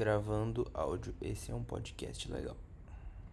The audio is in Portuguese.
gravando áudio. Esse é um podcast legal.